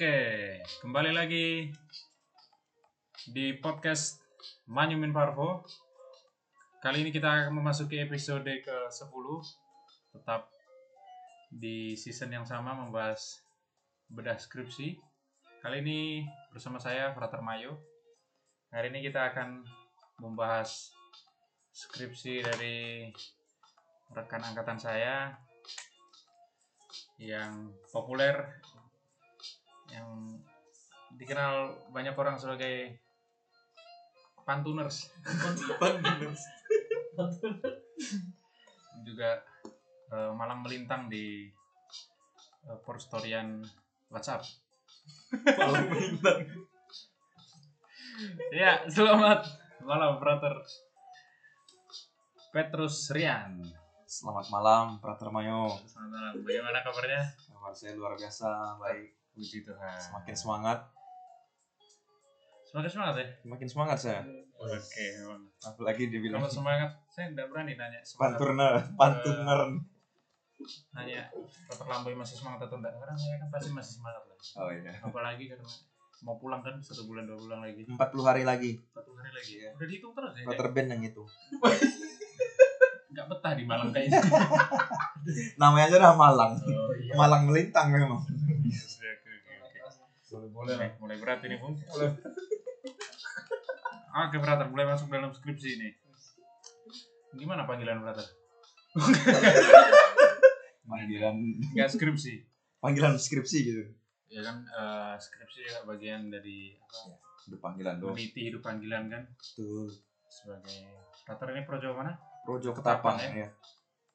Oke, kembali lagi di podcast Manyumin Parvo. Kali ini kita akan memasuki episode ke-10 Tetap di season yang sama membahas bedah skripsi. Kali ini bersama saya Frater Mayo Hari ini kita akan membahas skripsi dari rekan angkatan saya yang populer yang dikenal banyak orang sebagai pantuners juga eh, malang melintang di uh, perstorian WhatsApp. ya, selamat malam brother Petrus Rian. Selamat malam, Prater Mayo. Selamat malam. Bagaimana kabarnya? Kabar saya luar biasa, baik. Puji Tuhan. Semakin semangat, Semakin semangat ya? semakin semangat saya. Oke, memang. Apalagi dibilang Kalau semangat, saya tidak berani nanya semangat. pantuner, pantuner. Nanya terlambai masih semangat atau enggak? Karena saya kan pasti masih semangat lah. Oh iya. Apalagi karena mau pulang kan satu bulan dua bulan lagi 40 hari lagi. satu hari lagi ya udah dihitung terus ya Band yang itu. nggak betah di Malang kayaknya. Namanya aja udah Malang. oh iya. Malang melintang memang. oke oke oke boleh boleh mulai berat ini bung. Oke brother mulai masuk dalam skripsi ini. Gimana panggilan brother? Panggilan. Nggak skripsi. Panggilan skripsi gitu. ya kan eh, skripsi juga bagian dari apa? Udah panggilan dong. meneliti hidup panggilan kan? Tuh. sebagai brother ini projo mana Projo Ketapang Ketapang, ya.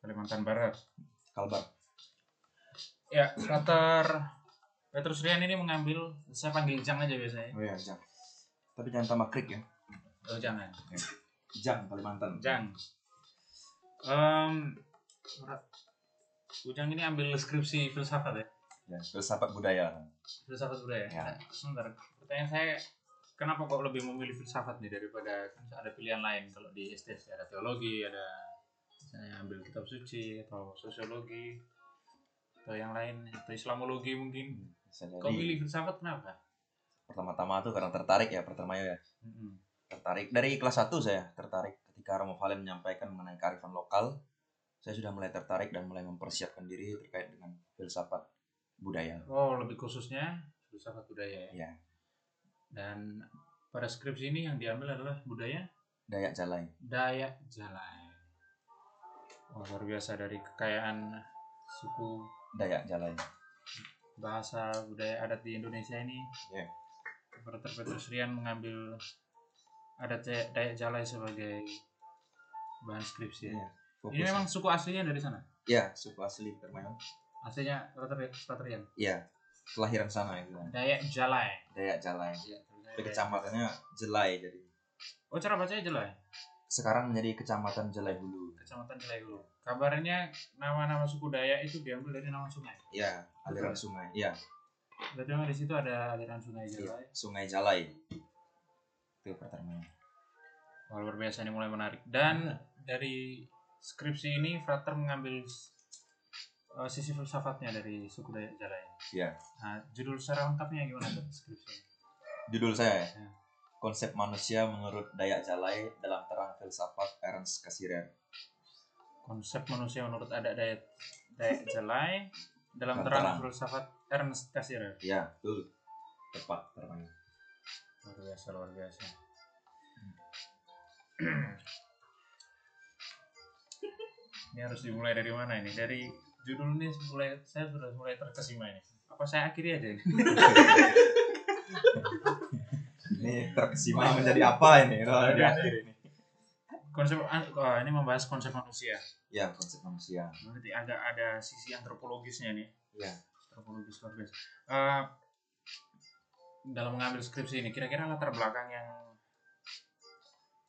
Kalimantan Barat Kalbar. Ya, Frater Petrus Rian ini mengambil, saya panggil Jang aja biasanya. Oh iya, Jang. Tapi jangan tambah krik ya. Oh, jangan. Jang Kalimantan. Jang. Um, Ujang ini ambil skripsi filsafat ya? Ya, filsafat budaya. Filsafat budaya. Ya. Sebentar, pertanyaan saya, kenapa kok lebih memilih filsafat nih daripada kan ada pilihan lain kalau di STS ada teologi, ada misalnya ambil kitab suci atau sosiologi atau yang lain atau Islamologi mungkin. Bisa jadi milih filsafat kenapa? pertama-tama tuh karena tertarik ya Mayo ya. Mm-mm. tertarik dari kelas 1 saya tertarik ketika Romo Valen menyampaikan mengenai kearifan lokal saya sudah mulai tertarik dan mulai mempersiapkan diri terkait dengan filsafat budaya Oh, lebih khususnya filsafat budaya ya. ya Dan pada skripsi ini yang diambil adalah budaya Dayak Jalai Dayak Jalai. Oh, luar biasa dari kekayaan suku Dayak Jalai bahasa budaya adat di Indonesia ini. Ya. Brother Petrus Rian mengambil adat Dayak Jalai sebagai bahan skripsi. Iya, Ini memang suku aslinya dari sana. ya suku asli Termayo Aslinya Brother Petrus Rian. ya kelahiran sana itu kan. Dayak Jalai. Dayak Jalai Iya, tapi kecamatannya Jelai jadi Oh, cara bacanya Jalai. sekarang menjadi kecamatan Jelai Hulu Kecamatan Jelai Hulu. Kabarnya nama-nama suku Dayak itu diambil dari nama sungai. ya aliran sungai ya Berarti memang di situ ada aliran sungai iya, Jalai. Sungai Jalai itu pertama Wah, luar biasa ini mulai menarik. Dan dari skripsi ini Frater mengambil uh, sisi filsafatnya dari suku Dayak Jalai. ya Nah, judul secara lengkapnya gimana tuh skripsi? Judul saya ya. Ya. Konsep manusia menurut Dayak Jalai dalam terang filsafat Ernst Cassirer. Konsep manusia menurut adat Dayak, Dayak Jalai dalam terang terang. filsafat Ernst Cassirer. Ya, betul. Tepat terangnya. Luar biasa, luar biasa. ini harus dimulai dari mana ini? Dari judul ini mulai saya sudah mulai terkesima ini. Apa saya akhiri aja ini? Ini terkesima menjadi apa ini? Kalau di akhir ini. Konsep ah, ini membahas konsep manusia. Ya, konsep manusia. Berarti agak ada sisi antropologisnya nih. Ya. Antropologis luar biasa. Eh, dalam mengambil skripsi ini kira-kira latar belakang yang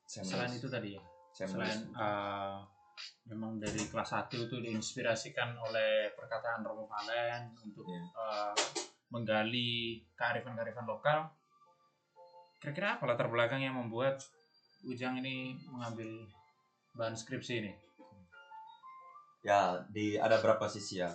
Saya selain itu tadi ya. selain eh, memang dari kelas 1 itu diinspirasikan oleh perkataan Romo Valen untuk Ya. eh, menggali kearifan-kearifan lokal. Kira-kira apa latar belakang yang membuat Ujang ini mengambil bahan skripsi ini? ya di ada berapa sisi ya.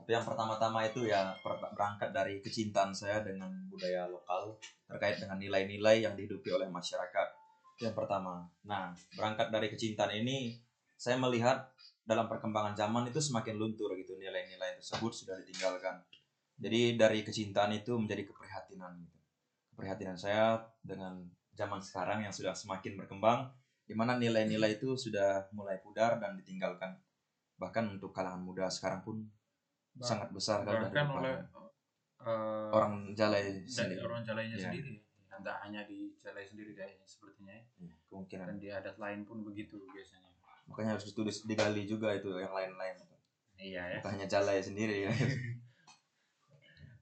Tapi yang pertama-tama itu ya berangkat dari kecintaan saya dengan budaya lokal terkait dengan nilai-nilai yang dihidupi oleh masyarakat. Itu yang pertama. Nah, berangkat dari kecintaan ini saya melihat dalam perkembangan zaman itu semakin luntur gitu nilai-nilai tersebut sudah ditinggalkan. Jadi dari kecintaan itu menjadi keprihatinan gitu. Keprihatinan saya dengan zaman sekarang yang sudah semakin berkembang di mana nilai-nilai itu sudah mulai pudar dan ditinggalkan. Bahkan untuk kalangan muda sekarang pun Bah- sangat besar kalau bahkan dari oleh eh, orang Jalai dari sendiri. orang Jalainya Iya. sendiri ya, nggak hanya di Jalai sendiri kayaknya sepertinya ya. Iya, kemungkinan. dan di adat lain pun begitu biasanya Makanya harus ditulis digali juga itu yang lain-lain. iya ya Bukan hanya Jalai sendiri ya.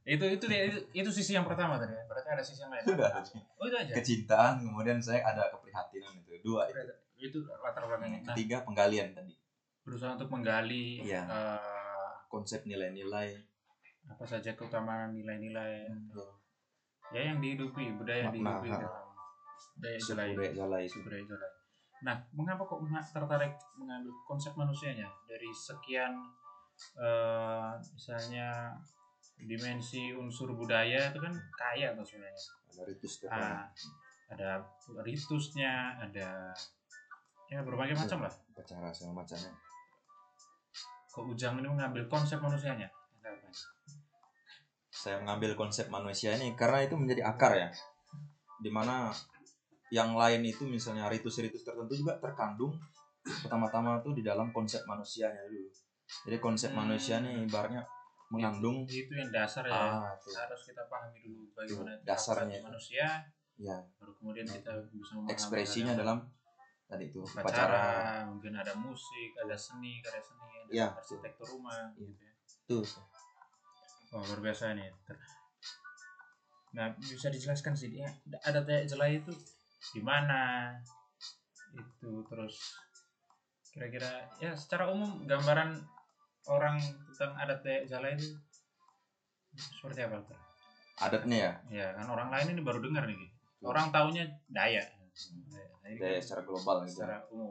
itu itu itu, itu sisi yang pertama tadi ya. berarti ada sisi yang lain Sudah. oh itu aja Kecintaan, kemudian saya ada keprihatinan itu. Dua itu. itu latar belakangnya nah, Ketiga penggalian tadi. berusaha untuk menggali Iya. eh, Konsep nilai-nilai. apa saja keutamaan nilai-nilai Hmm. ya yang dihidupi budaya yang dihidupi dalam budaya Jalai budaya Jalai budaya Jalai nah mengapa kok tertarik mengambil konsep manusianya? Dari sekian eh, misalnya dimensi unsur budaya itu kan kaya tuh sebenarnya. Ada ritus ah, ada ritusnya ada ya berbagai Iya. macam lah. upacara segala macamnya. kok Ujang ini mengambil konsep manusianya? Saya mengambil konsep manusia ini karena itu menjadi akar ya. Di mana yang lain itu misalnya ritus-ritus tertentu juga terkandung pertama-tama tuh di dalam konsep manusianya dulu. Jadi konsep Hmm. manusia nih ibaratnya mengandung itu yang dasar ya. Ah itu harus kita pahami dulu bagaimana Itu dasarnya itu. manusia. Ya baru kemudian kita bisa ekspresinya dalam tadi itu upacara, upacara. mungkin ada musik ada seni karya seni ada Iya, arsitektur rumah Iya. gitu ya. Tuh wah luar biasa ini. Ter- nah bisa dijelaskan sih dia ada teh jelai itu di mana? Itu terus kira-kira ya secara umum gambaran orang tentang adat teh jelai itu seperti apa Ter? adatnya ya? Ya kan orang lain ini baru dengar nih orang taunya daya Nah, ini Daya kan secara global gitu. secara umum.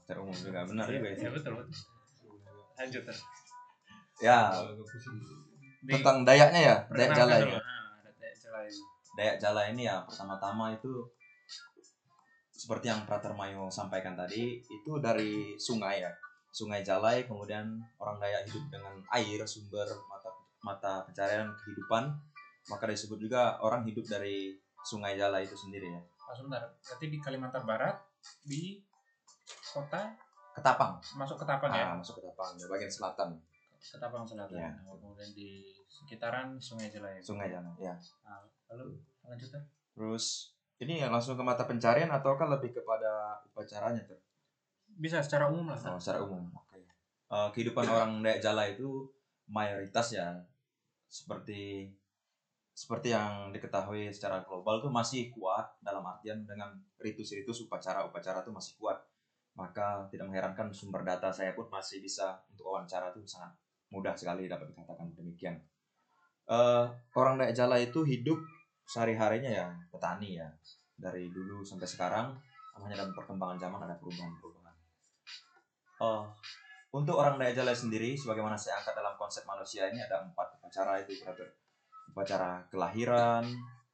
Secara umum juga benar Iya, juga iya, itu betul betul. Lanjut Ter. ya tentang dayaknya ya dayak jala ya? Ah, ada Dayak Jalai. Dayak Jala ini ya pertama-tama itu seperti yang Pratermayo sampaikan tadi itu dari sungai ya sungai Jalai kemudian orang Dayak hidup dengan air sumber mata mata pencarian kehidupan maka disebut juga orang hidup dari sungai Jalai itu sendiri ya Oh, sebentar. Berarti di Kalimantan Barat di kota Ketapang masuk Ketapang ya. ah, masuk Ketapang di bagian selatan Ketapang Selatan. Nah, kemudian di sekitaran Sungai Jelai. sungai Jalai ya Nah, lalu lanjut Ter. terus ini yang langsung ke mata pencarian ataukah lebih kepada upacaranya tuh Bisa secara umum lah. Oh, secara umum. Oke. Eh, kehidupan orang Dayak Jala itu mayoritas ya seperti seperti yang diketahui secara global tuh masih kuat dalam artian dengan ritus-ritus upacara-upacara tuh masih kuat. Maka tidak mengherankan sumber data saya pun masih bisa untuk wawancara tuh sangat mudah sekali dapat dikatakan demikian. Eh, orang Dayak Jala itu hidup sehari-harinya ya petani ya dari dulu sampai sekarang hanya dalam perkembangan zaman ada perubahan-perubahan. Eh, untuk orang Dayak Jalai sendiri, sebagaimana saya angkat dalam konsep manusia ini ada empat upacara itu brother. Upacara kelahiran,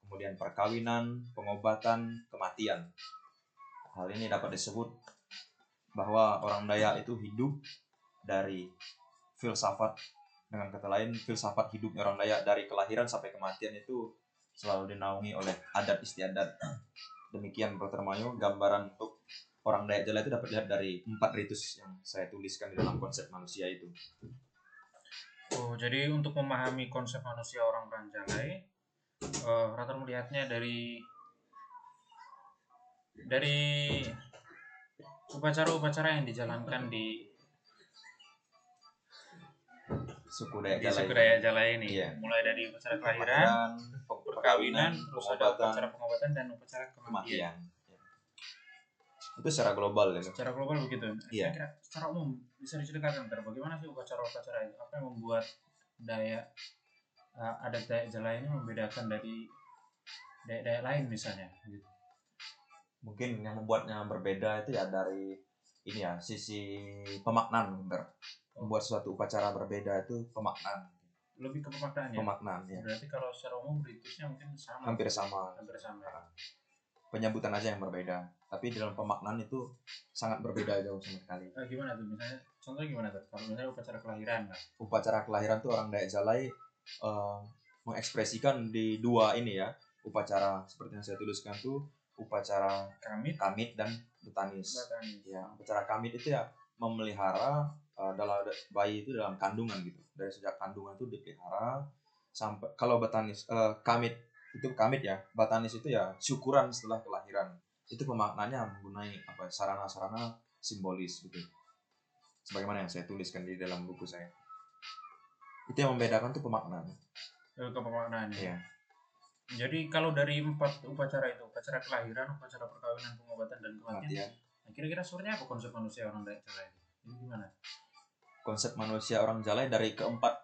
kemudian perkawinan, pengobatan, kematian. Hal ini dapat disebut bahwa orang Dayak itu hidup dari filsafat dengan kata lain filsafat hidupnya orang Dayak dari kelahiran sampai kematian itu selalu dinaungi oleh adat istiadat. Demikian Brother Mayo gambaran untuk orang Dayak Jala itu dapat dilihat dari empat ritus yang saya tuliskan di dalam konsep manusia itu. Oh, jadi untuk memahami konsep manusia orang Ranjalai, eh Rater melihatnya dari dari upacara-upacara yang dijalankan di Suku Dayak di Jala. suku Dayak Jalai ini, Iya. mulai dari upacara Kelahiran, perkawinan, terus ada pengobatan, upacara pengobatan dan upacara kematian. kematian. Ya. Itu secara global ya. Secara global begitu. Iya. Kira-kira secara umum bisa diceritakan Ter, bagaimana sih upacara-upacara itu? Apa yang membuat Dayak uh, adat Dayak ini membedakan dari Dayak-Dayak lain misalnya? Gitu. Mungkin yang membuatnya berbeda itu ya dari ini ya sisi pemaknaan bener. membuat suatu upacara berbeda itu pemaknaan lebih ke pemaknaan ya pemaknaan ya berarti kalau secara umum ritusnya mungkin sama. Hampir sama. Hampir sama. Ya. penyambutan aja yang berbeda. Tapi dalam pemaknaan itu sangat berbeda jauh sama sekali. Nah, gimana tuh? Misalnya contohnya gimana tuh? Kalau misalnya upacara kelahiran lah upacara kelahiran tuh orang Dayak Jalai eh, mengekspresikan di dua ini ya. Upacara seperti yang saya tuliskan tuh upacara kami kamit dan betanis. Batani ya upacara kamit itu ya memelihara eh, dalam bayi itu dalam kandungan gitu. Dari sejak kandungan itu dipelihara sampai kalau betanis eh, kamit itu kamit ya batanis itu ya syukuran setelah kelahiran. Itu pemaknanya menggunaai apa sarana-sarana simbolis gitu. Sebagaimana yang saya tuliskan di dalam buku saya. Itu yang membedakan tuh pemaknaan Eh, ke pemaknaan ya ya jadi kalau dari empat upacara itu upacara kelahiran upacara perkawinan pengobatan dan kematian nah, kira-kira sebenarnya apa konsep manusia orang Dayak Jalai itu ini gimana? Konsep manusia orang Jalai dari keempat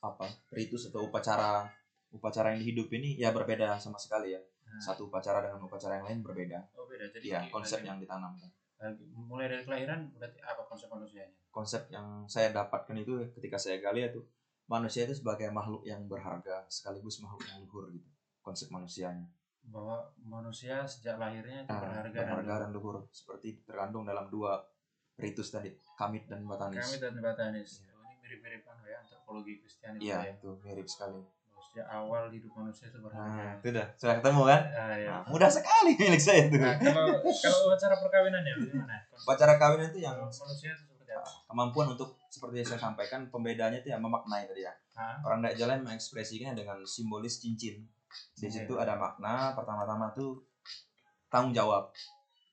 apa ritus atau upacara upacara yang hidup ini ya berbeda sama sekali ya. Nah, satu upacara dengan upacara yang lain berbeda. Oh beda. Jadi ya konsep yang ditanamkan. Lagi- mulai dari kelahiran berarti apa konsep manusianya? Konsep yang saya dapatkan itu ketika saya gali itu manusia itu sebagai makhluk yang berharga sekaligus makhluk yang luhur gitu konsep manusianya. Bahwa manusia sejak lahirnya itu Nah, berharga, berharga dan dan luhur. Seperti terkandung dalam dua ritus tadi kamit dan batanis. Kami dan batanis. Oh, ini mirip-mirip kan ya antropologi Kristiani iya ya itu mirip sekali. Sejak awal hidup manusia itu berharga nah itu dah sudah ketemu kan? Ah, ya. nah, mudah sekali milik saya itu. Nah, kalau kalau upacara perkawinannya bagaimana? upacara kawin itu yang Kalau manusia itu seperti apa? kemampuan untuk seperti yang saya sampaikan pembedanya itu yang memaknai tadi ya. Hah? orang Dayak Jalai mengekspresikannya dengan simbolis cincin. Di Cincin. situ ada makna pertama-tama tuh tanggung jawab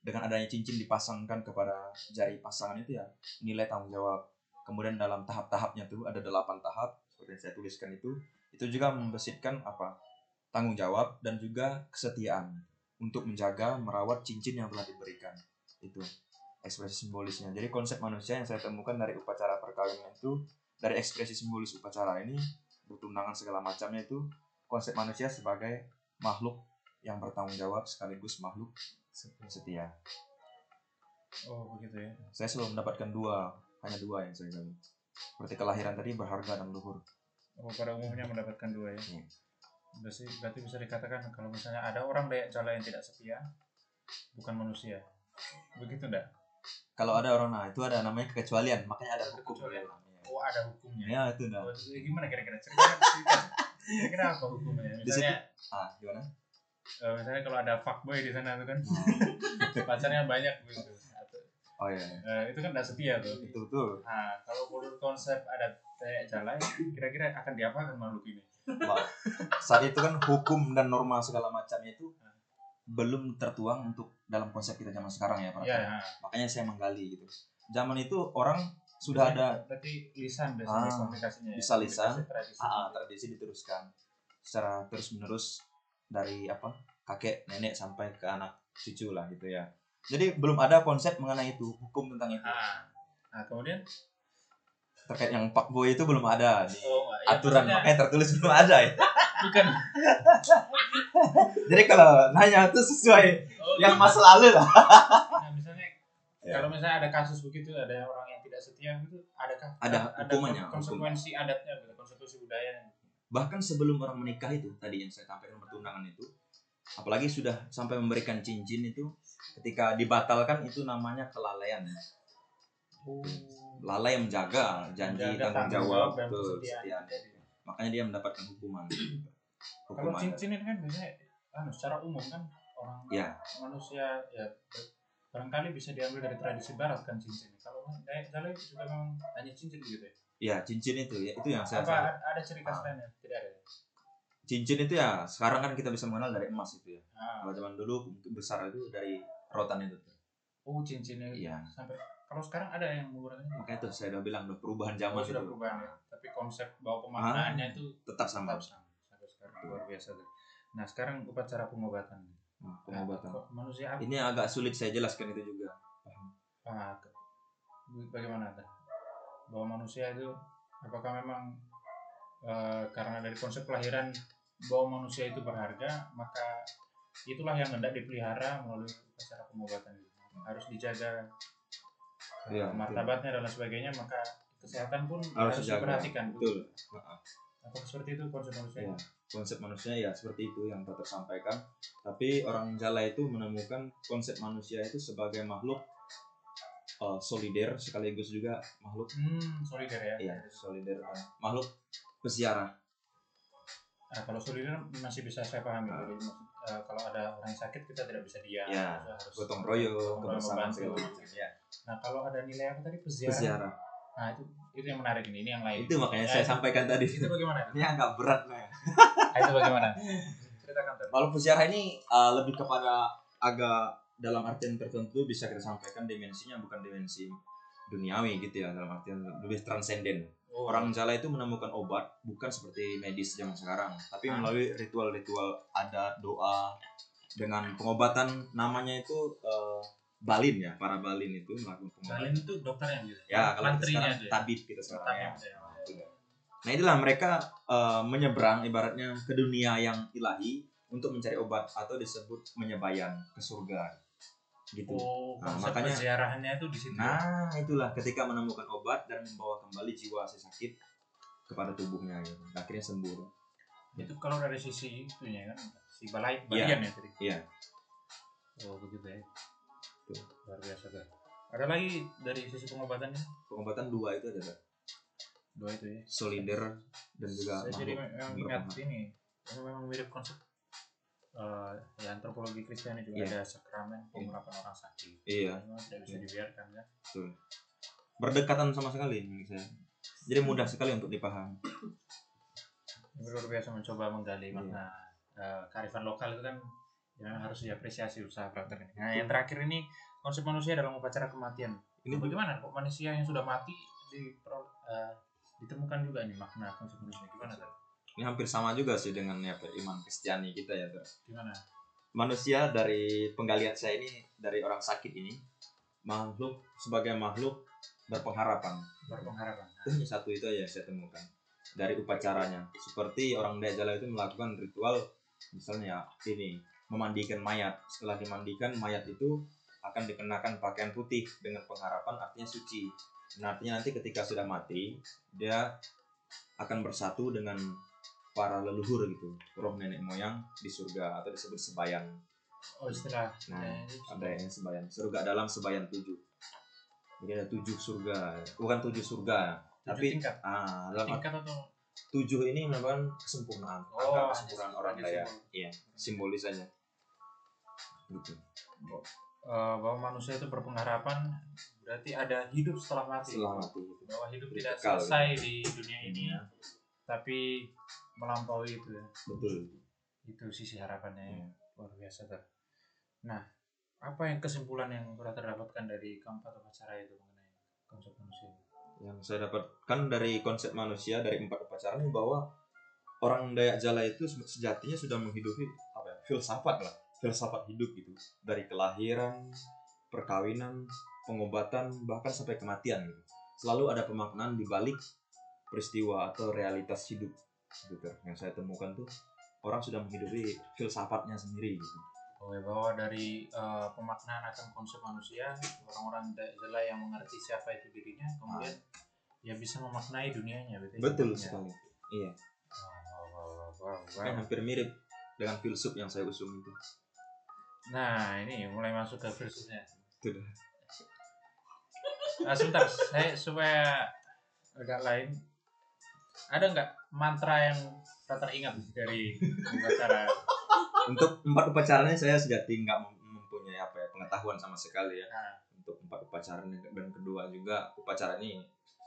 dengan adanya cincin dipasangkan kepada jari pasangan itu ya nilai tanggung jawab. Kemudian dalam tahap-tahapnya tuh ada delapan tahap seperti yang saya tuliskan itu. Itu juga membesitkan apa? Tanggung jawab dan juga kesetiaan untuk menjaga merawat cincin yang telah diberikan. Itu ekspresi simbolisnya. Jadi konsep manusia yang saya temukan dari upacara perkawinan itu dari ekspresi simbolis upacara ini bertunangan segala macamnya itu konsep manusia sebagai makhluk yang bertanggung jawab sekaligus makhluk setia. Oh begitu ya. Saya selalu mendapatkan dua, hanya dua yang saya gali. Seperti kelahiran tadi berharga dan luhur. Oh pada umumnya mendapatkan dua ya. Iya. Berarti, berarti bisa dikatakan kalau misalnya ada orang Dayak Jala yang tidak setia, bukan manusia. Begitu enggak? Kalau ada orang nah itu ada namanya kekecualian, makanya ada hukum. kekecualian. Ya, Oh ada hukumnya. ya itu nah. Oh, gimana kira-kira ceritakan. Kira-kira apa hukumnya? Di situ- Misalnya, Ah, gimana? Eh, misalnya kalau ada fuckboy di sana tuh kan Hmm. pacarnya banyak gitu. Oh iya, eh, itu kan tidak setia tuh. itu tuh. Nah, kalau menurut konsep adat Dayak Jalai, kira-kira akan diapakan makhluk ini? Wah, Saat itu kan hukum dan norma segala macamnya itu belum tertuang untuk dalam konsep kita zaman sekarang ya, Pak. Iya, nah. Makanya saya menggali gitu. Zaman itu orang sudah ada Berarti lisan biasanya Ah, komunikasinya. ya? bisa lisan. Komunikasi tradisi. ah, tradisi diteruskan secara terus menerus dari apa kakek nenek sampai ke anak cucu lah gitu ya. Jadi belum ada konsep mengenai itu hukum tentang itu. Ah. Nah, kemudian? Terkait yang pak boy itu belum ada di oh, ya, aturan maksudnya makanya tertulis belum ada ya. Bukan. Jadi kalau nanya itu sesuai oh, yang masa lalu lah. Nah, misalnya Ya. kalau misalnya ada kasus begitu ada orang yang tidak setia gitu adakah Ada hukumannya, konsekuensi adatnya gitu, konsekuensi budaya bahkan sebelum orang menikah itu tadi yang saya sampaikan pertunangan itu apalagi sudah sampai memberikan cincin itu ketika dibatalkan itu namanya kelalaian. Lalai menjaga janji Menjaga tanggung jawab kesetiaan. makanya dia mendapatkan hukuman. Kalau hukuman cincin ini kan biasanya anu, secara umum kan orang Ya. manusia ya barangkali bisa diambil dari tradisi barat kan cincin kalau Dayak Jalai juga memang hanya cincin gitu ya ya cincin itu ya itu yang saya apa ada- ciri khas Ah. lainnya tidak ada ya? cincin itu ya sekarang kan kita bisa mengenal dari emas itu ya Ah. kalau zaman dulu mungkin besar itu dari rotan itu oh cincinnya Iya. sampai kalau sekarang ada yang menggunakan makanya itu saya udah bilang udah perubahan zaman Oh, sudah itu perubahan ya. Tapi konsep bahwa pemaknaannya itu tetap sama tetap sama sampai sekarang luar biasa tuh. Nah sekarang upacara pengobatan. Nah, pengobatan Kok manusia apa? ini agak sulit saya jelaskan itu juga Ah, bagaimana tuh? Bahwa manusia itu apakah memang eh, karena dari konsep kelahiran bahwa manusia itu berharga maka itulah yang hendak dipelihara melalui upacara pengobatan harus dijaga uh, martabatnya dan lain sebagainya maka kesehatan pun harus harus, diperhatikan betul. Apakah seperti itu konsep manusia? Iya. konsep manusia ya seperti itu yang Dr. sampaikan. Tapi orang Jala itu menemukan konsep manusia itu sebagai makhluk uh, solider sekaligus juga makhluk hmm solider ya iya solider uh, makhluk peziarah Nah, kalau solider masih bisa saya pahami. Ah. Jadi maksud, eh, kalau ada orang yang sakit kita tidak bisa diam. Ya, harus gotong royong kebersamaan membantu. segala macam ya Nah, kalau ada nilai apa tadi peziarah. peziarah Nah, itu itu yang menarik ini, ini yang lain. itu makanya Ya, saya itu- sampaikan tadi Itu bagaimana? ini agak berat nah. Nah, itu bagaimana? Ceritakan tadi. Kalau peziarah ini uh, lebih kepada agak dalam artian tertentu bisa kita sampaikan dimensinya bukan dimensi duniawi gitu ya dalam artian lebih transenden. Oh, Orang Jala itu menemukan obat bukan seperti medis zaman sekarang, tapi Ah. melalui ritual-ritual adat, doa dengan pengobatan namanya itu uh, balin ya, para balin itu melakukan pengobatan. Kalian itu dokternya gitu. Ya, kalau kita sekarang dia. tabib kita sekarang ya. Tabib ya. Nah itulah mereka uh, menyeberang ibaratnya ke dunia yang ilahi untuk mencari obat atau disebut menyebayan ke surga gitu. Oh, Nah, makanya- peziarahannya itu di situ. Nah itulah ketika menemukan obat dan membawa kembali jiwa si sakit kepada tubuhnya gitu. Akhirnya sembuh. itu kalau dari sisi itunya kan si balai Iya. balian ya tadi. Iya. Oh, begitu ya. Tuh. Luar biasa tuh. Ada lagi dari sisi pengobatannya? Pengobatan dua itu ada Dok. Dua itu ya. solider dan juga saya jadi memang berpengaruh. ingat ini ini memang mirip konsep eh, ya antropologi Kristiani juga Iya. ada sakramen pengurapan orang sakit Iya. tidak bisa Iya. dibiarkan kan betul. Berdekatan sama sekali. Jadi mudah sekali untuk dipahami. Ini luar biasa mencoba menggali Iya. makna eh, kearifan lokal itu kan ya harus diapresiasi usaha praktek ini nah yang terakhir ini konsep manusia dalam upacara kematian Ini bagaimana kok manusia yang sudah mati di eh, ditemukan juga nih makna konsep manusia gimana tuh ini hampir sama juga sih dengan apa iman Kristiani kita ya. Dok. gimana? Manusia dari penggalian saya ini dari orang sakit ini makhluk sebagai makhluk berpengharapan. Berpengharapan. Itu hanya satu itu aja yang saya temukan dari upacaranya. Seperti orang Dayak Jala itu melakukan ritual misalnya ini memandikan mayat. Setelah dimandikan mayat itu akan dikenakan pakaian putih dengan pengharapan artinya suci. Nah, artinya nanti ketika sudah mati dia akan bersatu dengan para leluhur gitu roh nenek moyang di surga atau disebut sebayan oh istilah. Nah, ini ada yang sebayan surga dalam sebayan tujuh. Jadi ada tujuh surga. Bukan tujuh surga tujuh tapi tingkat. ah dalam tingkat atau tujuh ini merupakan kesempurnaan. Oh, angka kesempurnaan orang simbol. iya simbolisanya gitu. Eh, bahwa manusia itu berpengharapan berarti ada hidup setelah mati. Setelah mati. Gitu bahwa hidup Hidup tidak selesai di dunia ini. Iya, tapi melampaui itu ya. Betul. Itu sisi harapannya. Ya. Iya. luar biasa tuh. Nah apa yang kesimpulan yang sudah terdapatkan dari keempat upacara itu mengenai konsep manusia? Yang saya dapatkan dari konsep manusia dari empat upacara ini bahwa orang Dayak Jala itu sejatinya sudah menghidupi apa ya filsafat lah. Filsafat hidup gitu. Dari kelahiran perkawinan pengobatan bahkan sampai kematian gitu. Selalu ada pemaknaan di balik peristiwa atau realitas hidup gitu yang saya temukan tuh orang sudah menghidupi filsafatnya sendiri gitu bahwa bahwa dari eh, pemaknaan akan konsep manusia orang-orang Jala yang mengerti siapa itu dirinya kemudian ya bisa memaknai dunianya betul betul Ya. sekali iya Wow, wow, wow, wow, wow. kan hampir mirip dengan filsuf yang saya usung itu Nah, ini mulai masuk ke filsufnya. Sudah. Nah, sebentar, saya supaya agak lain. Ada nggak mantra yang tak teringat dari upacara? untuk empat upacaranya saya sejati nggak mem- mempunyai apa ya pengetahuan sama sekali ya. Nah, untuk empat upacara ini dan kedua juga upacara ini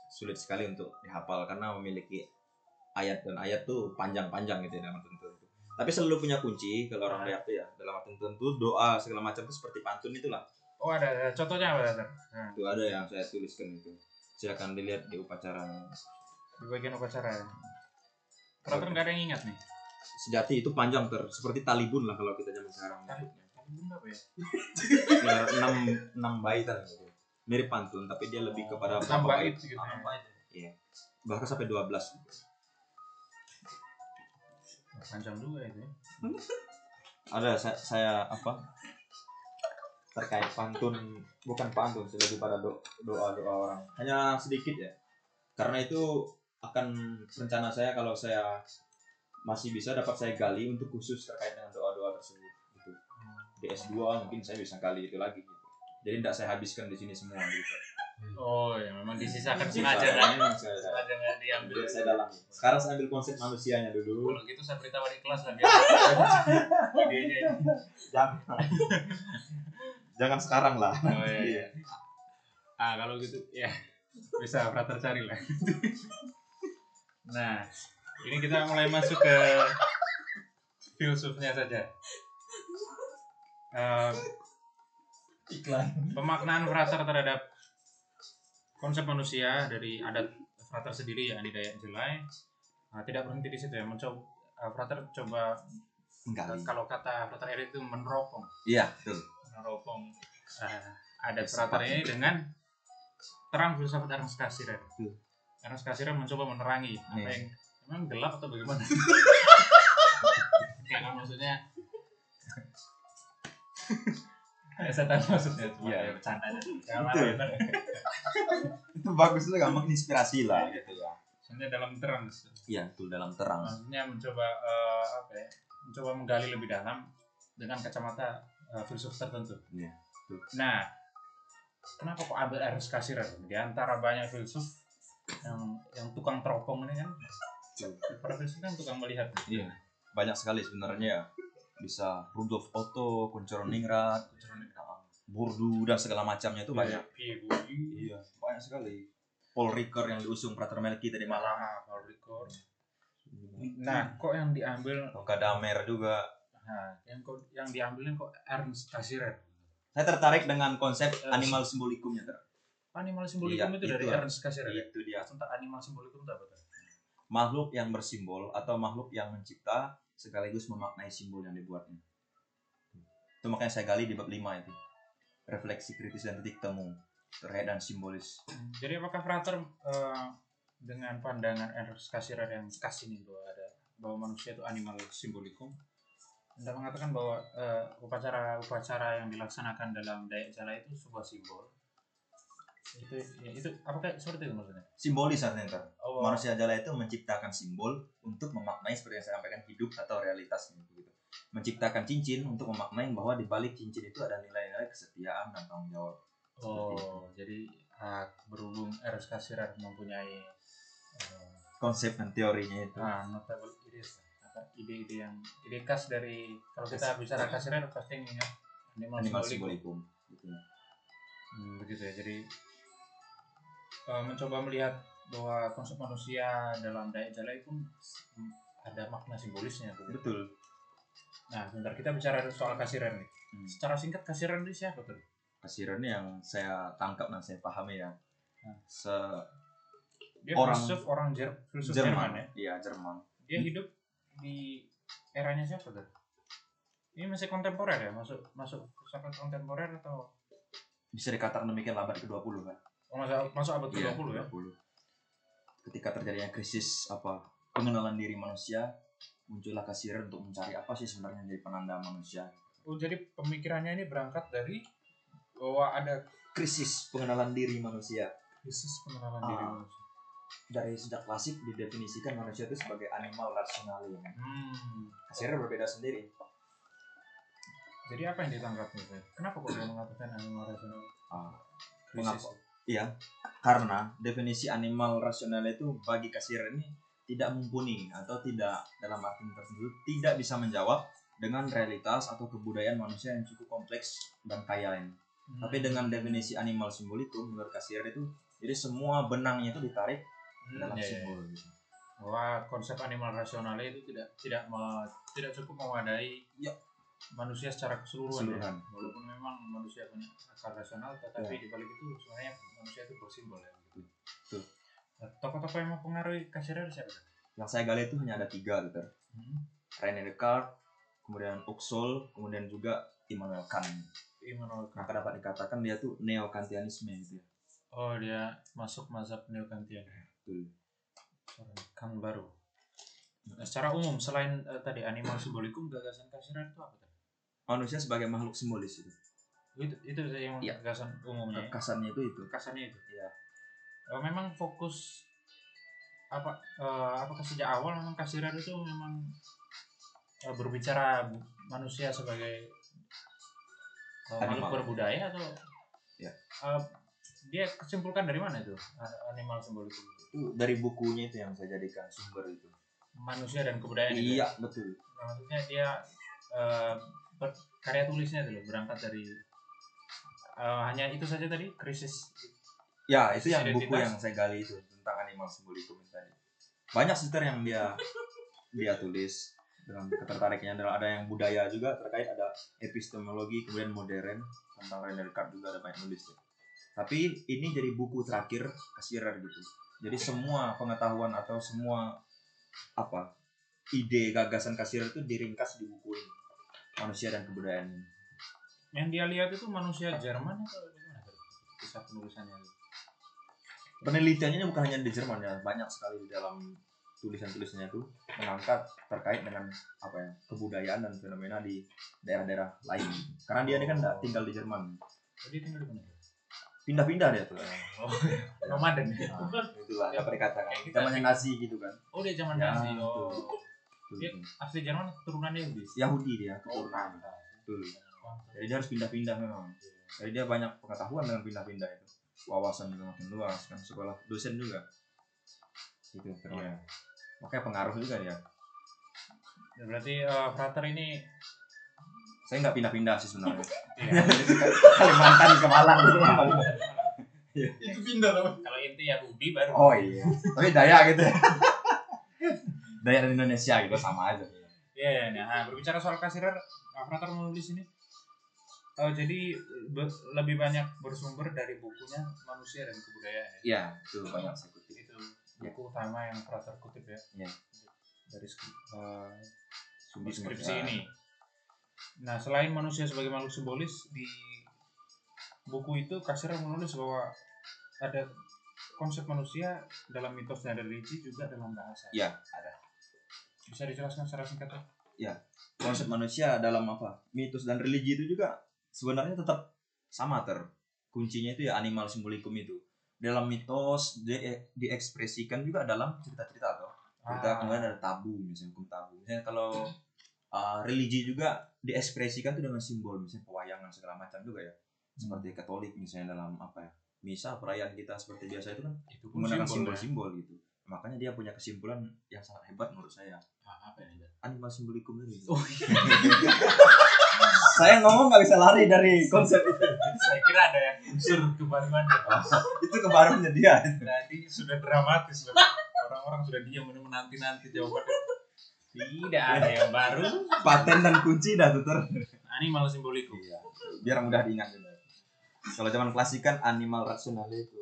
sulit sekali untuk dihafal karena memiliki ayat dan ayat tuh panjang-panjang gitu ya dalam tertentu. Tapi selalu punya kunci kalau orang Dayak tuh ya dalam tertentu doa segala macam itu seperti pantun itulah. Oh ada, ada. contohnya apa Dr? Nah, itu ada yang saya tuliskan itu. Silakan dilihat di upacara di bagian upacara. Peraturan nggak ada yang ingat nih. sejati itu panjang ter seperti talibun lah kalau kita zaman sekarang Tadi bunda apa ya? Ya, enam enam baitan gitu. mirip pantun tapi dia lebih kepada Enam berapa bait gitu ya. Iya. bahkan sampai 12 Panjang juga itu. ya. ada saya, saya apa terkait pantun bukan pantun sih lebih pada do- doa-doa orang hanya sedikit ya karena itu akan rencana saya kalau saya masih bisa dapat saya gali untuk khusus terkait dengan doa-doa tersebut gitu di S2 mungkin saya bisa gali itu lagi gitu. jadi tidak saya habiskan di sini semua gitu Oh ya memang disisakan Sengaja sengaja kan? Sengaja nggak diambil. Jadi saya dalam sekarang saya ambil konsep manusianya dulu Kalau gitu saya beritahu di kelas lah biar idenya ini. jangan jangan sekarang lah Oh iya. iya. Ah kalau gitu ya bisa frater cari lah. nah ini kita mulai masuk ke filsufnya saja. Eh, iklan. pemaknaan frater terhadap konsep manusia dari adat frater sendiri ya di Dayak Jelai. Nah, tidak berhenti di situ ya. Mencoba eh, frater coba enggak kalau kata frater Eri itu meneropong. Iya betul. Meneropong eh, adat frater ini dengan terang filsafat Ernst Cassirer Betul. Ernst Cassirer mencoba menerangi apa Iya. yang memang gelap atau bagaimana? Kan maksudnya? Ya, saya tahu maksudnya cuma Iya. ya bercanda aja. Itu bagus juga menginspirasi lah gitu ya. Maksudnya dalam terang. Iya betul dalam terang. Maksudnya mencoba eh, apa ya mencoba menggali lebih dalam dengan kacamata eh, filsuf tertentu. Iya, betul. nah kenapa kok ambil Ernst Cassirer di antara banyak filsuf yang yang tukang teropong ini kan filsuf kan tukang melihat iya banyak sekali sebenarnya ya bisa Rudolf Otto, Kunchoro-Ningrat, Bourdieu dan segala macamnya itu banyak. Bourdieu Iya, banyak sekali. Paul Ricoeur yang diusung Frater Melki tadi malam. Malah Paul Ricoeur nah kok yang diambil Luka Damer juga. nah yang kok yang diambilin kok Ernst Cassirer Saya tertarik dengan konsep animal simbolikumnya ter. Animal simbolikum Iya, itu dari itu. Ernst Cassirer ya? Itu dia. tentang animal simbolikum itu apa tuh? Makhluk yang bersimbol atau makhluk yang mencipta sekaligus memaknai simbol yang dibuatnya. Itu makanya saya gali di bab 5 itu. Refleksi kritis dan titik temu terkait dan simbolis. Jadi apakah Frater eh, dengan pandangan Ernst Cassirer yang kasih ini bahwa ada bahwa manusia itu animal simbolikum, Anda mengatakan bahwa eh, upacara-upacara yang dilaksanakan dalam Dayak Jala itu sebuah simbol. Itu ya, itu apakah seperti itu maksudnya? Simbolis artinya Ter. Oh, manusia jala itu menciptakan simbol untuk memaknai seperti yang saya sampaikan hidup atau realitas gitu. Menciptakan cincin untuk memaknai bahwa di balik cincin itu ada nilai-nilai kesetiaan dan tanggung jawab. oh jadi ah, berhubung Ernst Cassirer mempunyai eh, Konsep dan teorinya itu. ah, notable ideas ide-ide yang ide khas dari kalau kita bicara Cassirer pasti ingat animal, Animal simbolikum. simbolikum. Gitu. Hmm, begitu ya. Jadi eh, mencoba melihat bahwa konsep manusia dalam Dayak Jalai pun hmm, ada makna simbolisnya. begitu. Betul. Nah, sebentar kita bicara soal kasiran nih. Hmm. Secara singkat kasiran itu siapa tuh? Kasiran yang saya tangkap dan saya pahami ya. Hmm. Se Dia Orang- filsuf orang Jer filsuf Jerman. Jerman. ya. Iya, Jerman. Dia hidup di eranya siapa tuh? Ini masih kontemporer ya? Masuk masuk filsafat kontemporer atau Bisa dikatakan demikian abad ke-20 kan. Oh, masuk masuk abad Iya, ke-20 ya? 20. Ketika terjadinya krisis apa pengenalan diri manusia, muncullah kasiran untuk mencari apa sih sebenarnya jadi penanda manusia. Oh, jadi pemikirannya ini berangkat dari bahwa ada Krisis pengenalan diri manusia. krisis pengenalan Ah. diri manusia. Dari sejak klasik didefinisikan manusia itu sebagai animal rasional ya. Hmm. Kasiran berbeda sendiri. Jadi apa yang ditangkap nih? Kenapa kok dia mengatakan animal rasional? Ah, Krisis. mengapa? Iya, karena definisi animal rasional itu bagi kasir ini tidak mumpuni atau tidak dalam arti tertentu tidak bisa menjawab dengan realitas atau kebudayaan manusia yang cukup kompleks dan kaya ini. Hmm. Tapi dengan definisi animal simbolikum menurut kasir itu jadi semua benangnya itu ditarik Hmm, dalam iya, iya. simbol. gitu. bahwa konsep animal rasional itu tidak tidak me- tidak cukup mewadai Ya. Manusia secara keseluruhan. ya. Walaupun memang manusia punya akal rasional, tetapi di balik itu sebenarnya manusia itu bersimbol ya. Gitu. Betul. Nah, Tokoh-tokoh yang mempengaruhi Kasirer siapa? Yang saya gali itu hanya ada tiga gitu. Hmm. René Descartes, kemudian Uxol, kemudian juga Immanuel Kant. Immanuel Kant. Maka dapat dikatakan dia tuh neo-kantianisme gitu ya. Oh dia masuk mazhab neo-kantian. Betul. Kant baru. Nah, secara umum selain eh, tadi animal simbolikum gagasan Kasirer itu apa? Teh? Manusia sebagai makhluk simbolis itu. itu itu yang Iya. gagasan umumnya ya? Kekasannya itu itu. kasannya itu Iya. Eh, memang fokus apa eh, apakah sejak awal memang kasiran itu memang eh, berbicara manusia sebagai eh, makhluk Animal. berbudaya atau Ya. eh, dia kesimpulkan dari mana itu animal simbol itu Itu dari bukunya itu yang saya jadikan sumber itu. manusia dan kebudayaan itu ya? Iya, betul. Nah, maksudnya dia eh, ber- karya tulisnya itu loh berangkat dari eh, hanya itu saja tadi krisis Ya, itu yang buku Identitas. yang saya gali itu tentang animal simbolikum tadi. Banyak sister yang dia dia tulis dengan ketertarikannya adalah ada yang budaya juga terkait ada epistemologi kemudian modern tentang Rene Descartes juga ada banyak nulis ya. Tapi ini jadi buku terakhir kasirar gitu. Jadi semua pengetahuan atau semua apa ide gagasan kasirar itu diringkas di buku ini manusia dan kebudayaan yang dia lihat itu manusia Jerman atau gimana kisah penulisannya penelitiannya bukan hanya di Jerman ya banyak sekali di dalam tulisan-tulisannya itu mengangkat terkait dengan apa ya kebudayaan dan fenomena di daerah-daerah lain karena dia ini kan nggak tinggal di Jerman Jadi tinggal di mana? pindah-pindah dia tuh Oh, nomaden. nah, itulah Ya, apa dikatakan zamannya Nazi gitu kan Oh, dia zaman Ya, Nazi. Oh. Betul. Dia asli Jerman turunan Yahudi. Yahudi dia Oh, keturunan. Mantap. betul. Jadi dia harus pindah-pindah memang. Jadi dia banyak pengetahuan dengan pindah-pindah itu. Wawasan juga makin luas kan. Sekolah dosen juga. Itu ternyata makanya pengaruh juga dia. Ya, berarti eh, Frater ini saya nggak pindah-pindah sih sebenarnya. Iya, Kalimantan ke Malang. Itu pindah loh kalau inti Yahudi baru. oh iya. Tapi Daya gitu ya dan Indonesia gitu sama aja Iya, iya. Nah, berbicara soal kasirer, Frater menulis ini. Oh, jadi be- lebih banyak bersumber dari bukunya manusia dan kebudayaan. ya? iya itu banyak saya kutip Itu buku utama yang Frater kutip ya. Iya. Dari di Sumber-sumber skripsi ya. ini. Nah, selain manusia sebagai makhluk simbolis di buku itu Kasirer menulis bahwa ada konsep manusia dalam mitos dan religi juga dalam bahasa. iya ada Bisa dijelaskan secara singkat? ya? konsep manusia dalam apa mitos dan religi itu juga sebenarnya tetap sama ter kuncinya itu ya animal simbolikum itu dalam mitos di, diekspresikan juga dalam cerita-cerita atau cerita Ah. kemudian ada tabu misalnya hukum tabu misalnya kalau uh, religi juga diekspresikan itu dengan simbol misalnya pewayangan segala macam juga ya seperti Katolik misalnya dalam apa ya misa perayaan kita seperti biasa itu kan Itu menggunakan simbol, ya. simbol-simbol gitu makanya dia punya kesimpulan yang sangat hebat menurut saya Ah, apa ya? animal simbolikum Oh, saya ngomong nggak bisa lari dari konsep itu saya kira ada yang unsur kebaruan ya. itu kebaruannya dia Tadi sudah dramatis loh. Orang-orang sudah diam ini menanti-nanti jawabannya. Tidak ada yang baru. paten dan kunci dah tuh ter Animal simbolikum. iya biar mudah diingat kalau zaman klasik kan animal rasional itu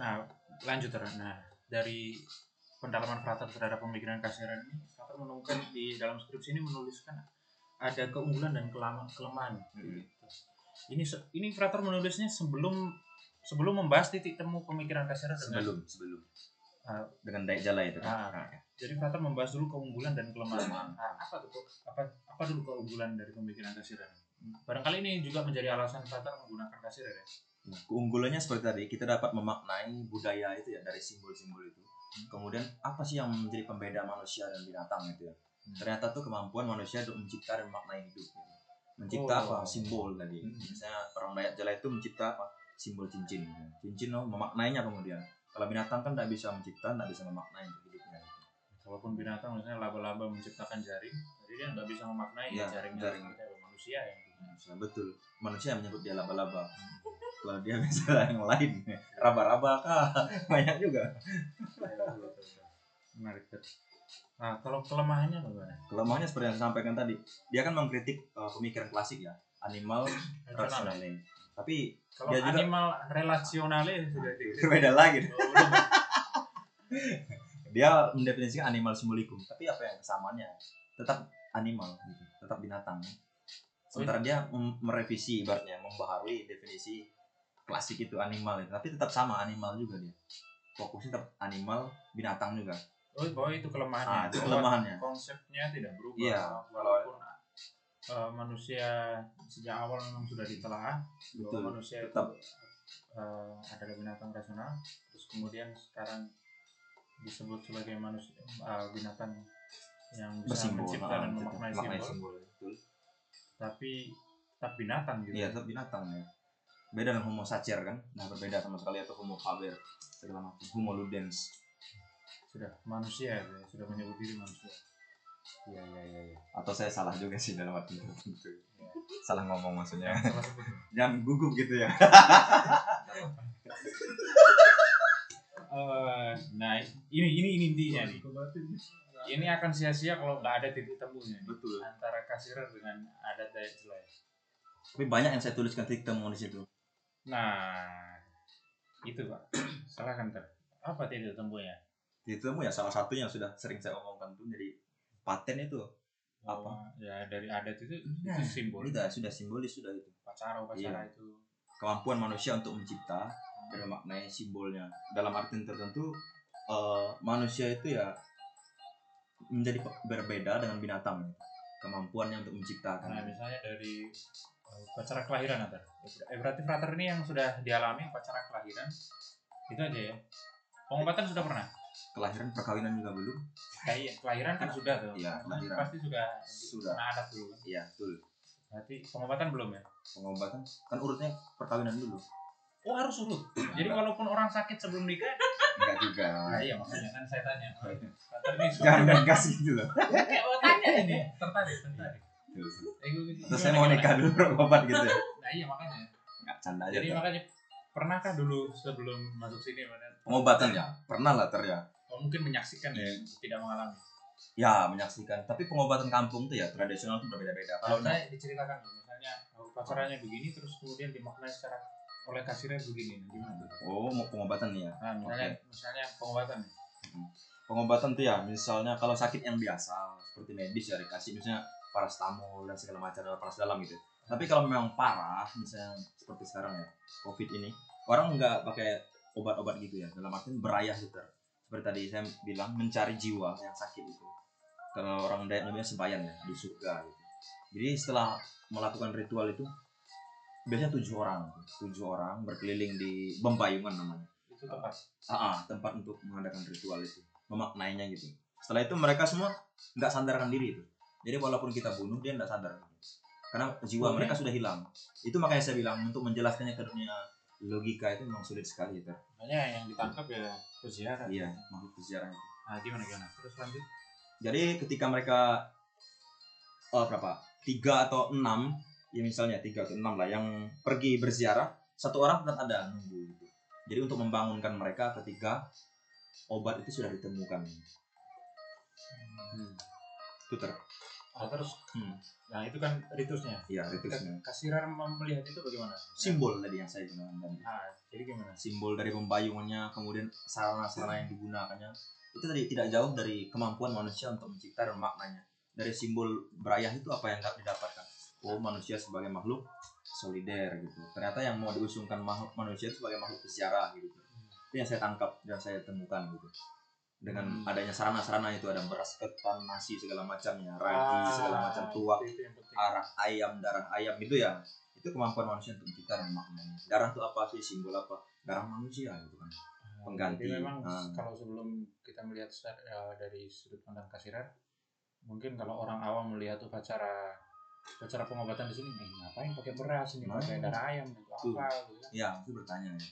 Nah, lanjut Ter. Nah, dari pendalaman Frater terhadap pemikiran kasiran ini, Frater menemukan di dalam skripsi ini menuliskan ada keunggulan dan kelama- kelemahan. Hmm. Ini ini Frater menulisnya sebelum sebelum membahas titik temu pemikiran kasiran dengan sebelum sebelum Ah. dengan daik jala itu Ah. kan Jadi Frater membahas dulu keunggulan dan kelemahan. Kelemahan. Nah, apa tuh apa apa dulu keunggulan dari pemikiran kasiran? Barangkali ini juga menjadi alasan Frater menggunakan kasiran ya. Keunggulannya seperti tadi kita dapat memaknai budaya itu ya dari simbol-simbol itu kemudian apa sih yang menjadi pembeda manusia dan binatang itu ya Hmm. ternyata tuh kemampuan manusia untuk mencipta dan memaknai hidup gitu. mencipta Oh. apa simbol tadi Hmm. misalnya orang Dayak Jala itu mencipta apa simbol cincin gitu. cincin oh, memaknainya kemudian kalau binatang kan tidak bisa mencipta tidak bisa memaknai hidupnya gitu. Walaupun binatang misalnya laba-laba menciptakan jaring, jadi dia nggak bisa memaknai Iya, jaringnya jaring. apa manusia yang Nah, betul manusia menyebut dia laba-laba kalau dia bisa yang lain. Raba-raba kah? Banyak juga. Menarik. Nah, kalau kelemahannya bagaimana? kelemahannya seperti yang saya sampaikan tadi. Dia kan mengkritik uh, pemikiran klasik ya. Animal Rasional. rasional tapi Kalau Dia juga- animal relasionalnya sudah di berbeda lagi. Oh, dia mendefinisikan animal simbolikum tapi apa yang kesamaannya? Tetap animal gitu. Tetap binatang. Sementara dia merevisi ibaratnya membaharui definisi klasik itu animal itu. Tapi tetap sama animal juga dia. Fokusnya tetap animal binatang juga. Oh, bahwa itu kelemahannya. ah itu kelemahannya. Konsepnya tidak berubah. Iya, Walaupun eh, manusia sejak awal memang sudah ditelaah Betul, bahwa manusia itu tetap. eh, adalah binatang rasional. Terus kemudian sekarang disebut sebagai manusia eh, binatang yang bisa bersimbol mencipta dan gitu. memaknai Maknai simbol, simbol betul. Tapi tetap binatang gitu iya tetap binatang ya beda dengan homo sacer kan? Nah berbeda sama sekali atau homo faber segala macam. Homo ludens. Sudah manusia ya, sudah menyebut diri manusia. Iya iya iya iya. Atau saya salah juga sih dalam arti tertentu Iya. salah ngomong maksudnya. Jangan salah sebut. Jangan gugup gitu ya. Eh, nah ini ini ini intinya nih. Ini akan sia-sia kalau nggak ada titik temunya nih, betul. Antara kasirer dengan adat Dayak Jelai. tapi banyak yang saya tuliskan titik temu di situ Nah, itu pak. Salah kan ter? Apa titik temunya? titik temu ya salah satunya yang sudah sering saya omongkan tuh jadi paten itu Apa? Oh, ya dari adat itu, Nah, itu simbol. sudah sudah simbolis sudah itu Upacara upacara itu. kemampuan manusia untuk mencipta dan memaknai simbolnya dalam arti tertentu eh, manusia itu ya menjadi berbeda dengan binatang kemampuannya untuk menciptakan Nah, misalnya dari upacara kelahiran Atar. Eh, berarti frater ini yang sudah dialami upacara kelahiran. Itu aja ya. Pengobatan sudah pernah? kelahiran perkawinan juga belum Kayak kelahiran kan sudah tuh. Iya, kelahiran. Pasti sudah Sudah. kena adat dulu. kan? iya betul Berarti pengobatan belum ya? pengobatan kan urutnya perkawinan dulu Oh harus urut. Jadi walaupun orang sakit sebelum nikah, enggak juga nah iya makanya kan saya tanya. Jangan gas gitu loh Kayak mau tanya ini. Tertarik, tertarik. Terus saya mau nikah dulu berobat gitu ya Nah iya makanya. nggak canda aja Jadi tuh. makanya pernahkah dulu sebelum masuk sini mana? pengobatan ya pernah lah ter ya Oh, mungkin menyaksikan ya, Iya. tidak mengalami. ya menyaksikan tapi pengobatan kampung tuh ya tradisional tuh berbeda-beda kalau saya diceritakan misalnya upacaranya begini terus kemudian dimaknai secara oleh kasirnya begini. Nah, Gimana oh mau pengobatan nih ya Nah, misalnya misalnya pengobatan nih. pengobatan tuh ya misalnya kalau sakit yang biasa seperti medis ya dikasih misalnya parastamol dan segala macam atau paras dalam gitu. Tapi kalau memang parah misalnya seperti sekarang ya covid ini orang nggak pakai obat-obat gitu ya. Dalam artian berayah gitu. Seperti tadi saya bilang mencari jiwa yang sakit itu. Kalau orang Dayak namanya sembayan ya di surga gitu. Jadi setelah melakukan ritual itu biasanya tujuh orang tujuh orang berkeliling di Bembayungan namanya. Itu tempat. Ah, ah, tempat untuk mengadakan ritual itu memaknainya gitu. Setelah itu mereka semua nggak sadarkan diri itu jadi walaupun kita bunuh dia nggak sadar karena jiwa Oke. mereka sudah hilang itu makanya saya bilang untuk menjelaskannya ke dunia logika itu memang sulit sekali itu Makanya yang ditangkap ya peziarah. iya makhluk itu Nah, gimana gimana? Terus lanjut. jadi ketika mereka oh, berapa tiga atau enam ya misalnya tiga atau enam lah yang pergi berziarah satu orang tetap ada nunggu gitu. jadi untuk membangunkan mereka ketika obat itu sudah ditemukan Hmm. itu ter Ah, terus Hmm. nah itu kan ritusnya. ya ritusnya. Kasirar melihat itu bagaimana? simbol tadi yang saya bilang tadi. Nah, jadi gimana? simbol dari pembayungannya kemudian sarana-sarana yang digunakannya. Itu tadi tidak jauh dari kemampuan manusia untuk mencipta dan maknanya. Dari simbol berayah itu apa yang dapat didapatkan? Oh manusia sebagai makhluk solider gitu. Ternyata yang mau diusungkan makhluk manusia itu sebagai makhluk peziarah gitu. Itu yang saya tangkap dan saya temukan gitu dengan Hmm. adanya sarana-sarana itu ada beras ketan nasi segala macamnya ragi segala macam tuak Ah, Itu arah ayam darah ayam gitu ya itu kemampuan manusia untuk dan maknanya darah itu apa sih simbol apa darah manusia gitu kan Nah, pengganti. Jadi memang Ah. kalau sebelum kita melihat eh, dari sudut pandang kasirar, mungkin kalau orang awam melihat upacara upacara pengobatan di sini, eh, ngapain pakai beras ini Nah. pakai darah ayam Tuh. apa gitu kan. ya itu bertanya ya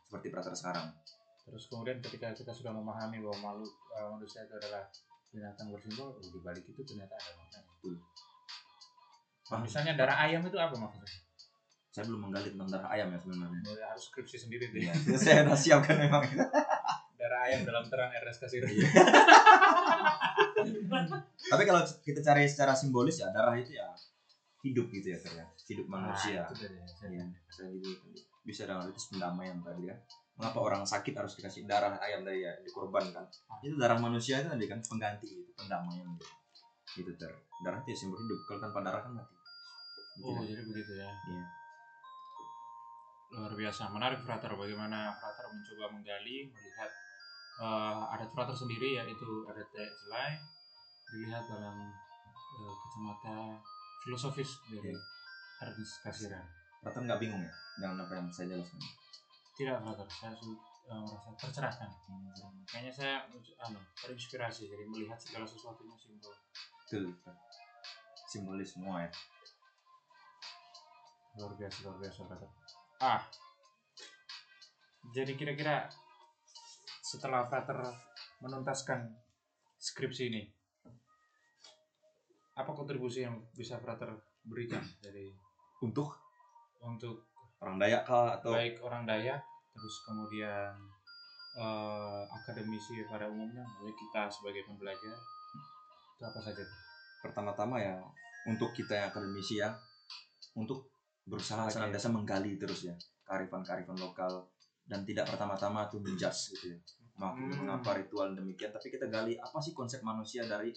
seperti prater sekarang Terus kemudian ketika kita sudah memahami bahwa makhluk eh, manusia itu adalah binatang bersimbol, oh, di balik itu ternyata ada maknanya. Betul. Nah, misalnya darah ayam itu apa maksudnya? saya belum menggali tentang darah ayam ya sebenarnya Oh, ya, harus skripsi sendiri. Iya, ya. saya udah siapkan memang Darah ayam dalam terang RS Kasirar. Iya. tapi kalau kita cari secara simbolis ya darah itu ya hidup gitu ya Ter, ya hidup manusia Nah, itu saya- Iya, saya gitu bisa dengan itu pendamaian tadi ya mengapa orang sakit harus dikasih darah ayam tadi ya dikorbankan itu darah manusia itu tadi kan pengganti gitu pendamaian gitu gitu ter darah itu ya simbol hidup kalau tanpa darah kan mati Gitu Oh, kan. jadi begitu ya. Iya. Luar biasa, menarik Frater. Bagaimana Frater mencoba menggali, melihat eh, adat Frater sendiri, yaitu adat Dayak Selai, dilihat dalam eh, kacamata filosofis dari Iya. Ernest Cassirer. Brother nggak bingung ya dengan apa yang saya jelaskan? Tidak brother, saya eh, merasa tercerahkan. Kayaknya saya anu, terinspirasi dari melihat segala sesuatunya simbol. Betul. Simbolis semua ya. luar biasa luar biasa brother ah jadi kira-kira setelah Frater menuntaskan skripsi ini apa kontribusi yang bisa Frater berikan dari Untuk untuk orang Dayak kah atau? Baik orang Dayak. Terus kemudian eh, akademisi pada umumnya. Baik kita sebagai pembelajar itu apa saja pertama-tama ya untuk kita yang akademisi ya untuk berusaha Oke. senantiasa menggali terus ya kearifan-kearifan lokal. Dan tidak pertama-tama tuh menjudge gitu ya. Mak- Hmm. mengapa ritual demikian tapi kita gali apa sih konsep manusia dari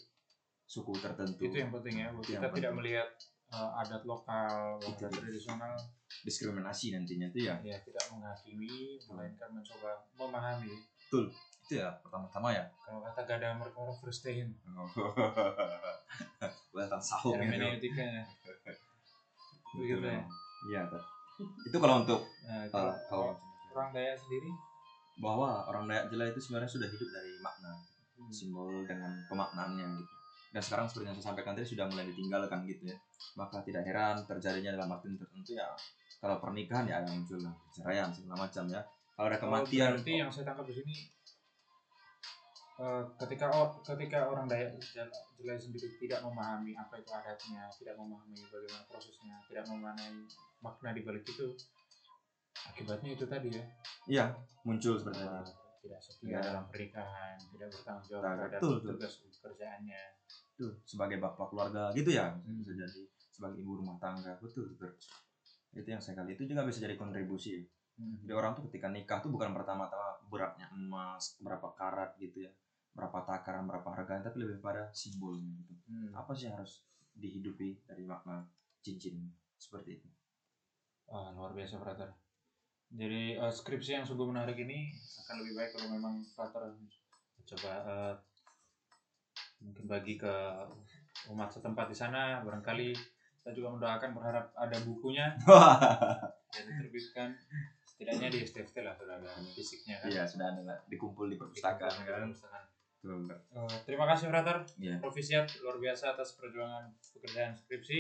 suku tertentu. Itu yang penting ya Itu kita yang tidak penting. melihat eh, adat lokal bahasa dia. tradisional. Diskriminasi nantinya itu ya. Ya tidak menghakimi melainkan mencoba memahami. Itu ya pertama-tama ya. Kalau kata Gada Merkora Verstehen Kelihatan sahung gitu. hermeneutikanya begitu ya. Iya, itu kalau untuk nah, uh, kalau, kalau orang Dayak sendiri? bahwa orang Dayak Jela itu sebenarnya sudah hidup dari makna hmm, simbol dengan pemaknaannya gitu. Dan sekarang seperti yang saya sampaikan tadi sudah mulai ditinggalkan gitu ya. Maka tidak heran terjadinya dalam waktu tertentu ya kalau pernikahan ya ada muncul lah perceraian segala macam ya. Kalau ada oh, kematian berarti yang saya tangkap di sini eh, ketika or- ketika orang Dayak Jel- Jelai sendiri tidak memahami apa itu adatnya, tidak memahami bagaimana prosesnya, tidak memahami makna di balik itu, akibatnya itu tadi ya, iya muncul seperti tadi. tidak setia Ya. dalam pernikahan, tidak bertanggung jawab Nah, terhadap tugas pekerjaannya. Tuh, sebagai bapak keluarga gitu ya Hmm. bisa jadi sebagai ibu rumah tangga betul betul itu yang saya kali itu juga bisa jadi kontribusi Hmm. jadi orang tuh ketika nikah tuh bukan pertama-tama beratnya emas berapa karat gitu ya berapa takaran berapa harganya tapi lebih pada simbolnya gitu Hmm. apa sih yang harus dihidupi dari makna cincin seperti itu Wah, luar biasa Frater. Jadi eh, skripsi yang sungguh menarik ini akan lebih baik kalau memang Frater coba eh, mungkin bagi ke umat setempat di sana barangkali saya juga mendoakan berharap ada bukunya yang diterbitkan setidaknya di STFT lah sudah ada fisiknya kan. iya sudah ada dikumpul di perpustakaan kan. Eh, terima kasih Frater. Provisiat luar biasa atas perjuangan pekerjaan skripsi.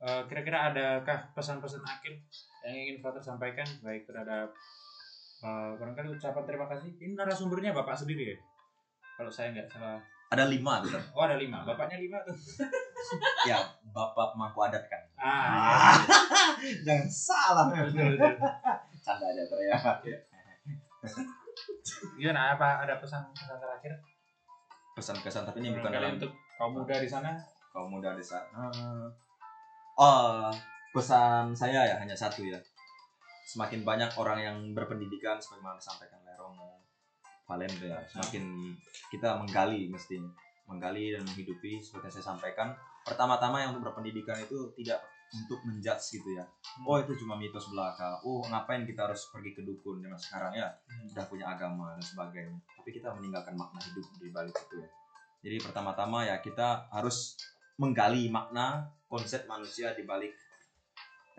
Eh, kira-kira adakah pesan-pesan akhir yang ingin Frater sampaikan baik terhadap eh, barangkali ucapan terima kasih. Ini narasumbernya Bapak sendiri ya? Kalau saya nggak salah. Ada lima Ter. Oh ada lima. Bapaknya lima tuh. ya bapak mangku adat kan Ah. jangan salah canda aja Ter, ya Gimana? Apa ada pesan-pesan terakhir? pesan-kesan tapi ini bukan dalam untuk kaum muda di sana. kaum muda di sana. Oh, pesan saya ya hanya satu ya. Semakin banyak orang yang berpendidikan sebagaimana disampaikan Valen ya, semakin kita menggali mesti menggali dan menghidupi seperti yang saya sampaikan. Pertama-tama yang untuk berpendidikan itu tidak untuk menjudge gitu ya. Oh itu cuma mitos belaka. Oh ngapain kita harus pergi ke dukun zaman sekarang ya? Udah punya agama dan sebagainya. Tapi kita meninggalkan makna hidup di balik itu ya. Jadi pertama-tama ya kita harus menggali makna konsep manusia di balik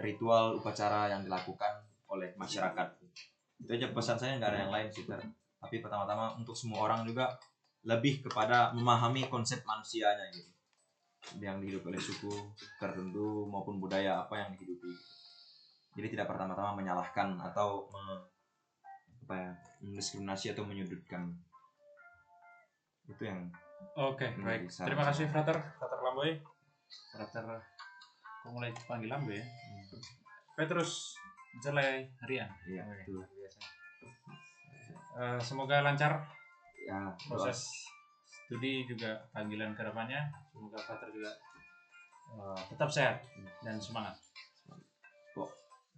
ritual upacara yang dilakukan oleh masyarakat. Itu aja pesan saya nggak ada yang lain sih Ter. Tapi pertama-tama untuk semua orang juga lebih kepada memahami konsep manusianya gitu. Yang dihidupi oleh suku tertentu maupun budaya apa yang dihidupi. Jadi tidak pertama-tama menyalahkan atau me- apa ya, mendiskriminasi atau menyudutkan. Itu yang Oke, Hmm, baik. Terima kasih Frater, Frater Lamboy. Frater kok mulai panggil Lamboy ya? Petrus Jelai Rian. Iya, Oke, Eh, semoga lancar ya proses studi juga panggilan ke depannya. Semoga Frater juga eh, tetap sehat dan semangat.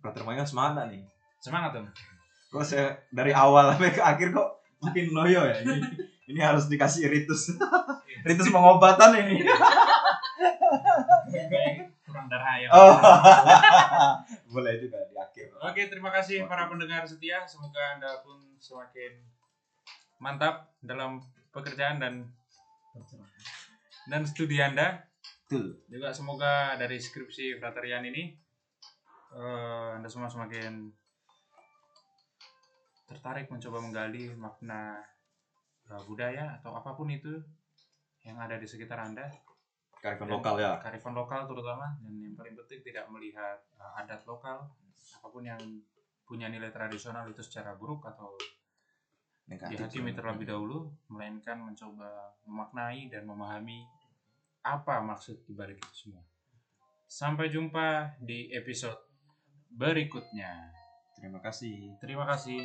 Frater Maya semangat nih. Semangat dong. Kok saya dari awal sampai ke akhir kok makin loyo ya ini. Ini harus dikasih ritus. ritus pengobatan ini. Kurang darah ya. Oh. Boleh juga. Oke, terima kasih para pendengar setia. Semoga Anda pun semakin mantap dalam pekerjaan dan dan studi Anda. betul. Juga semoga dari skripsi Fraterian ini eh, Anda semua semakin tertarik mencoba menggali makna eh, budaya atau apa pun itu yang ada di sekitar Anda, kearifan Dan- lokal ya. Kearifan lokal terutama dan yang paling penting tidak melihat eh, adat lokal apa pun yang punya nilai tradisional itu secara buruk atau negatif dihakimi terlebih dahulu, melainkan mencoba memaknai dan memahami apa maksud dibalik itu semua. Sampai jumpa di episode berikutnya. terima kasih Terima kasih.